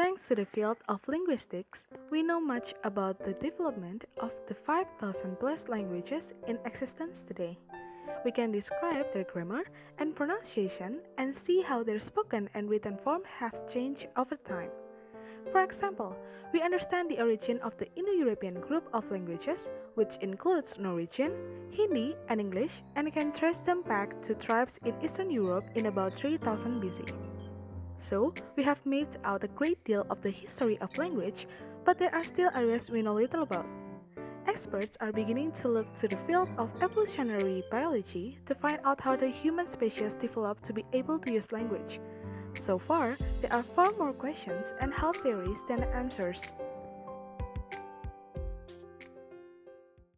Thanks to the field of linguistics, we know much about the development of the 5,000 plus languages in existence today. We can describe their grammar and pronunciation and see how their spoken and written form have changed over time. For example, we understand the origin of the Indo-European group of languages, which includes Norwegian, Hindi, and English, and can trace them back to tribes in Eastern Europe in about 3000 BC. So, we have mapped out a great deal of the history of language, but there are still areas we know little about. Experts are beginning to look to the field of evolutionary biology to find out how the human species developed to be able to use language. So far, there are far more questions and health theories than answers.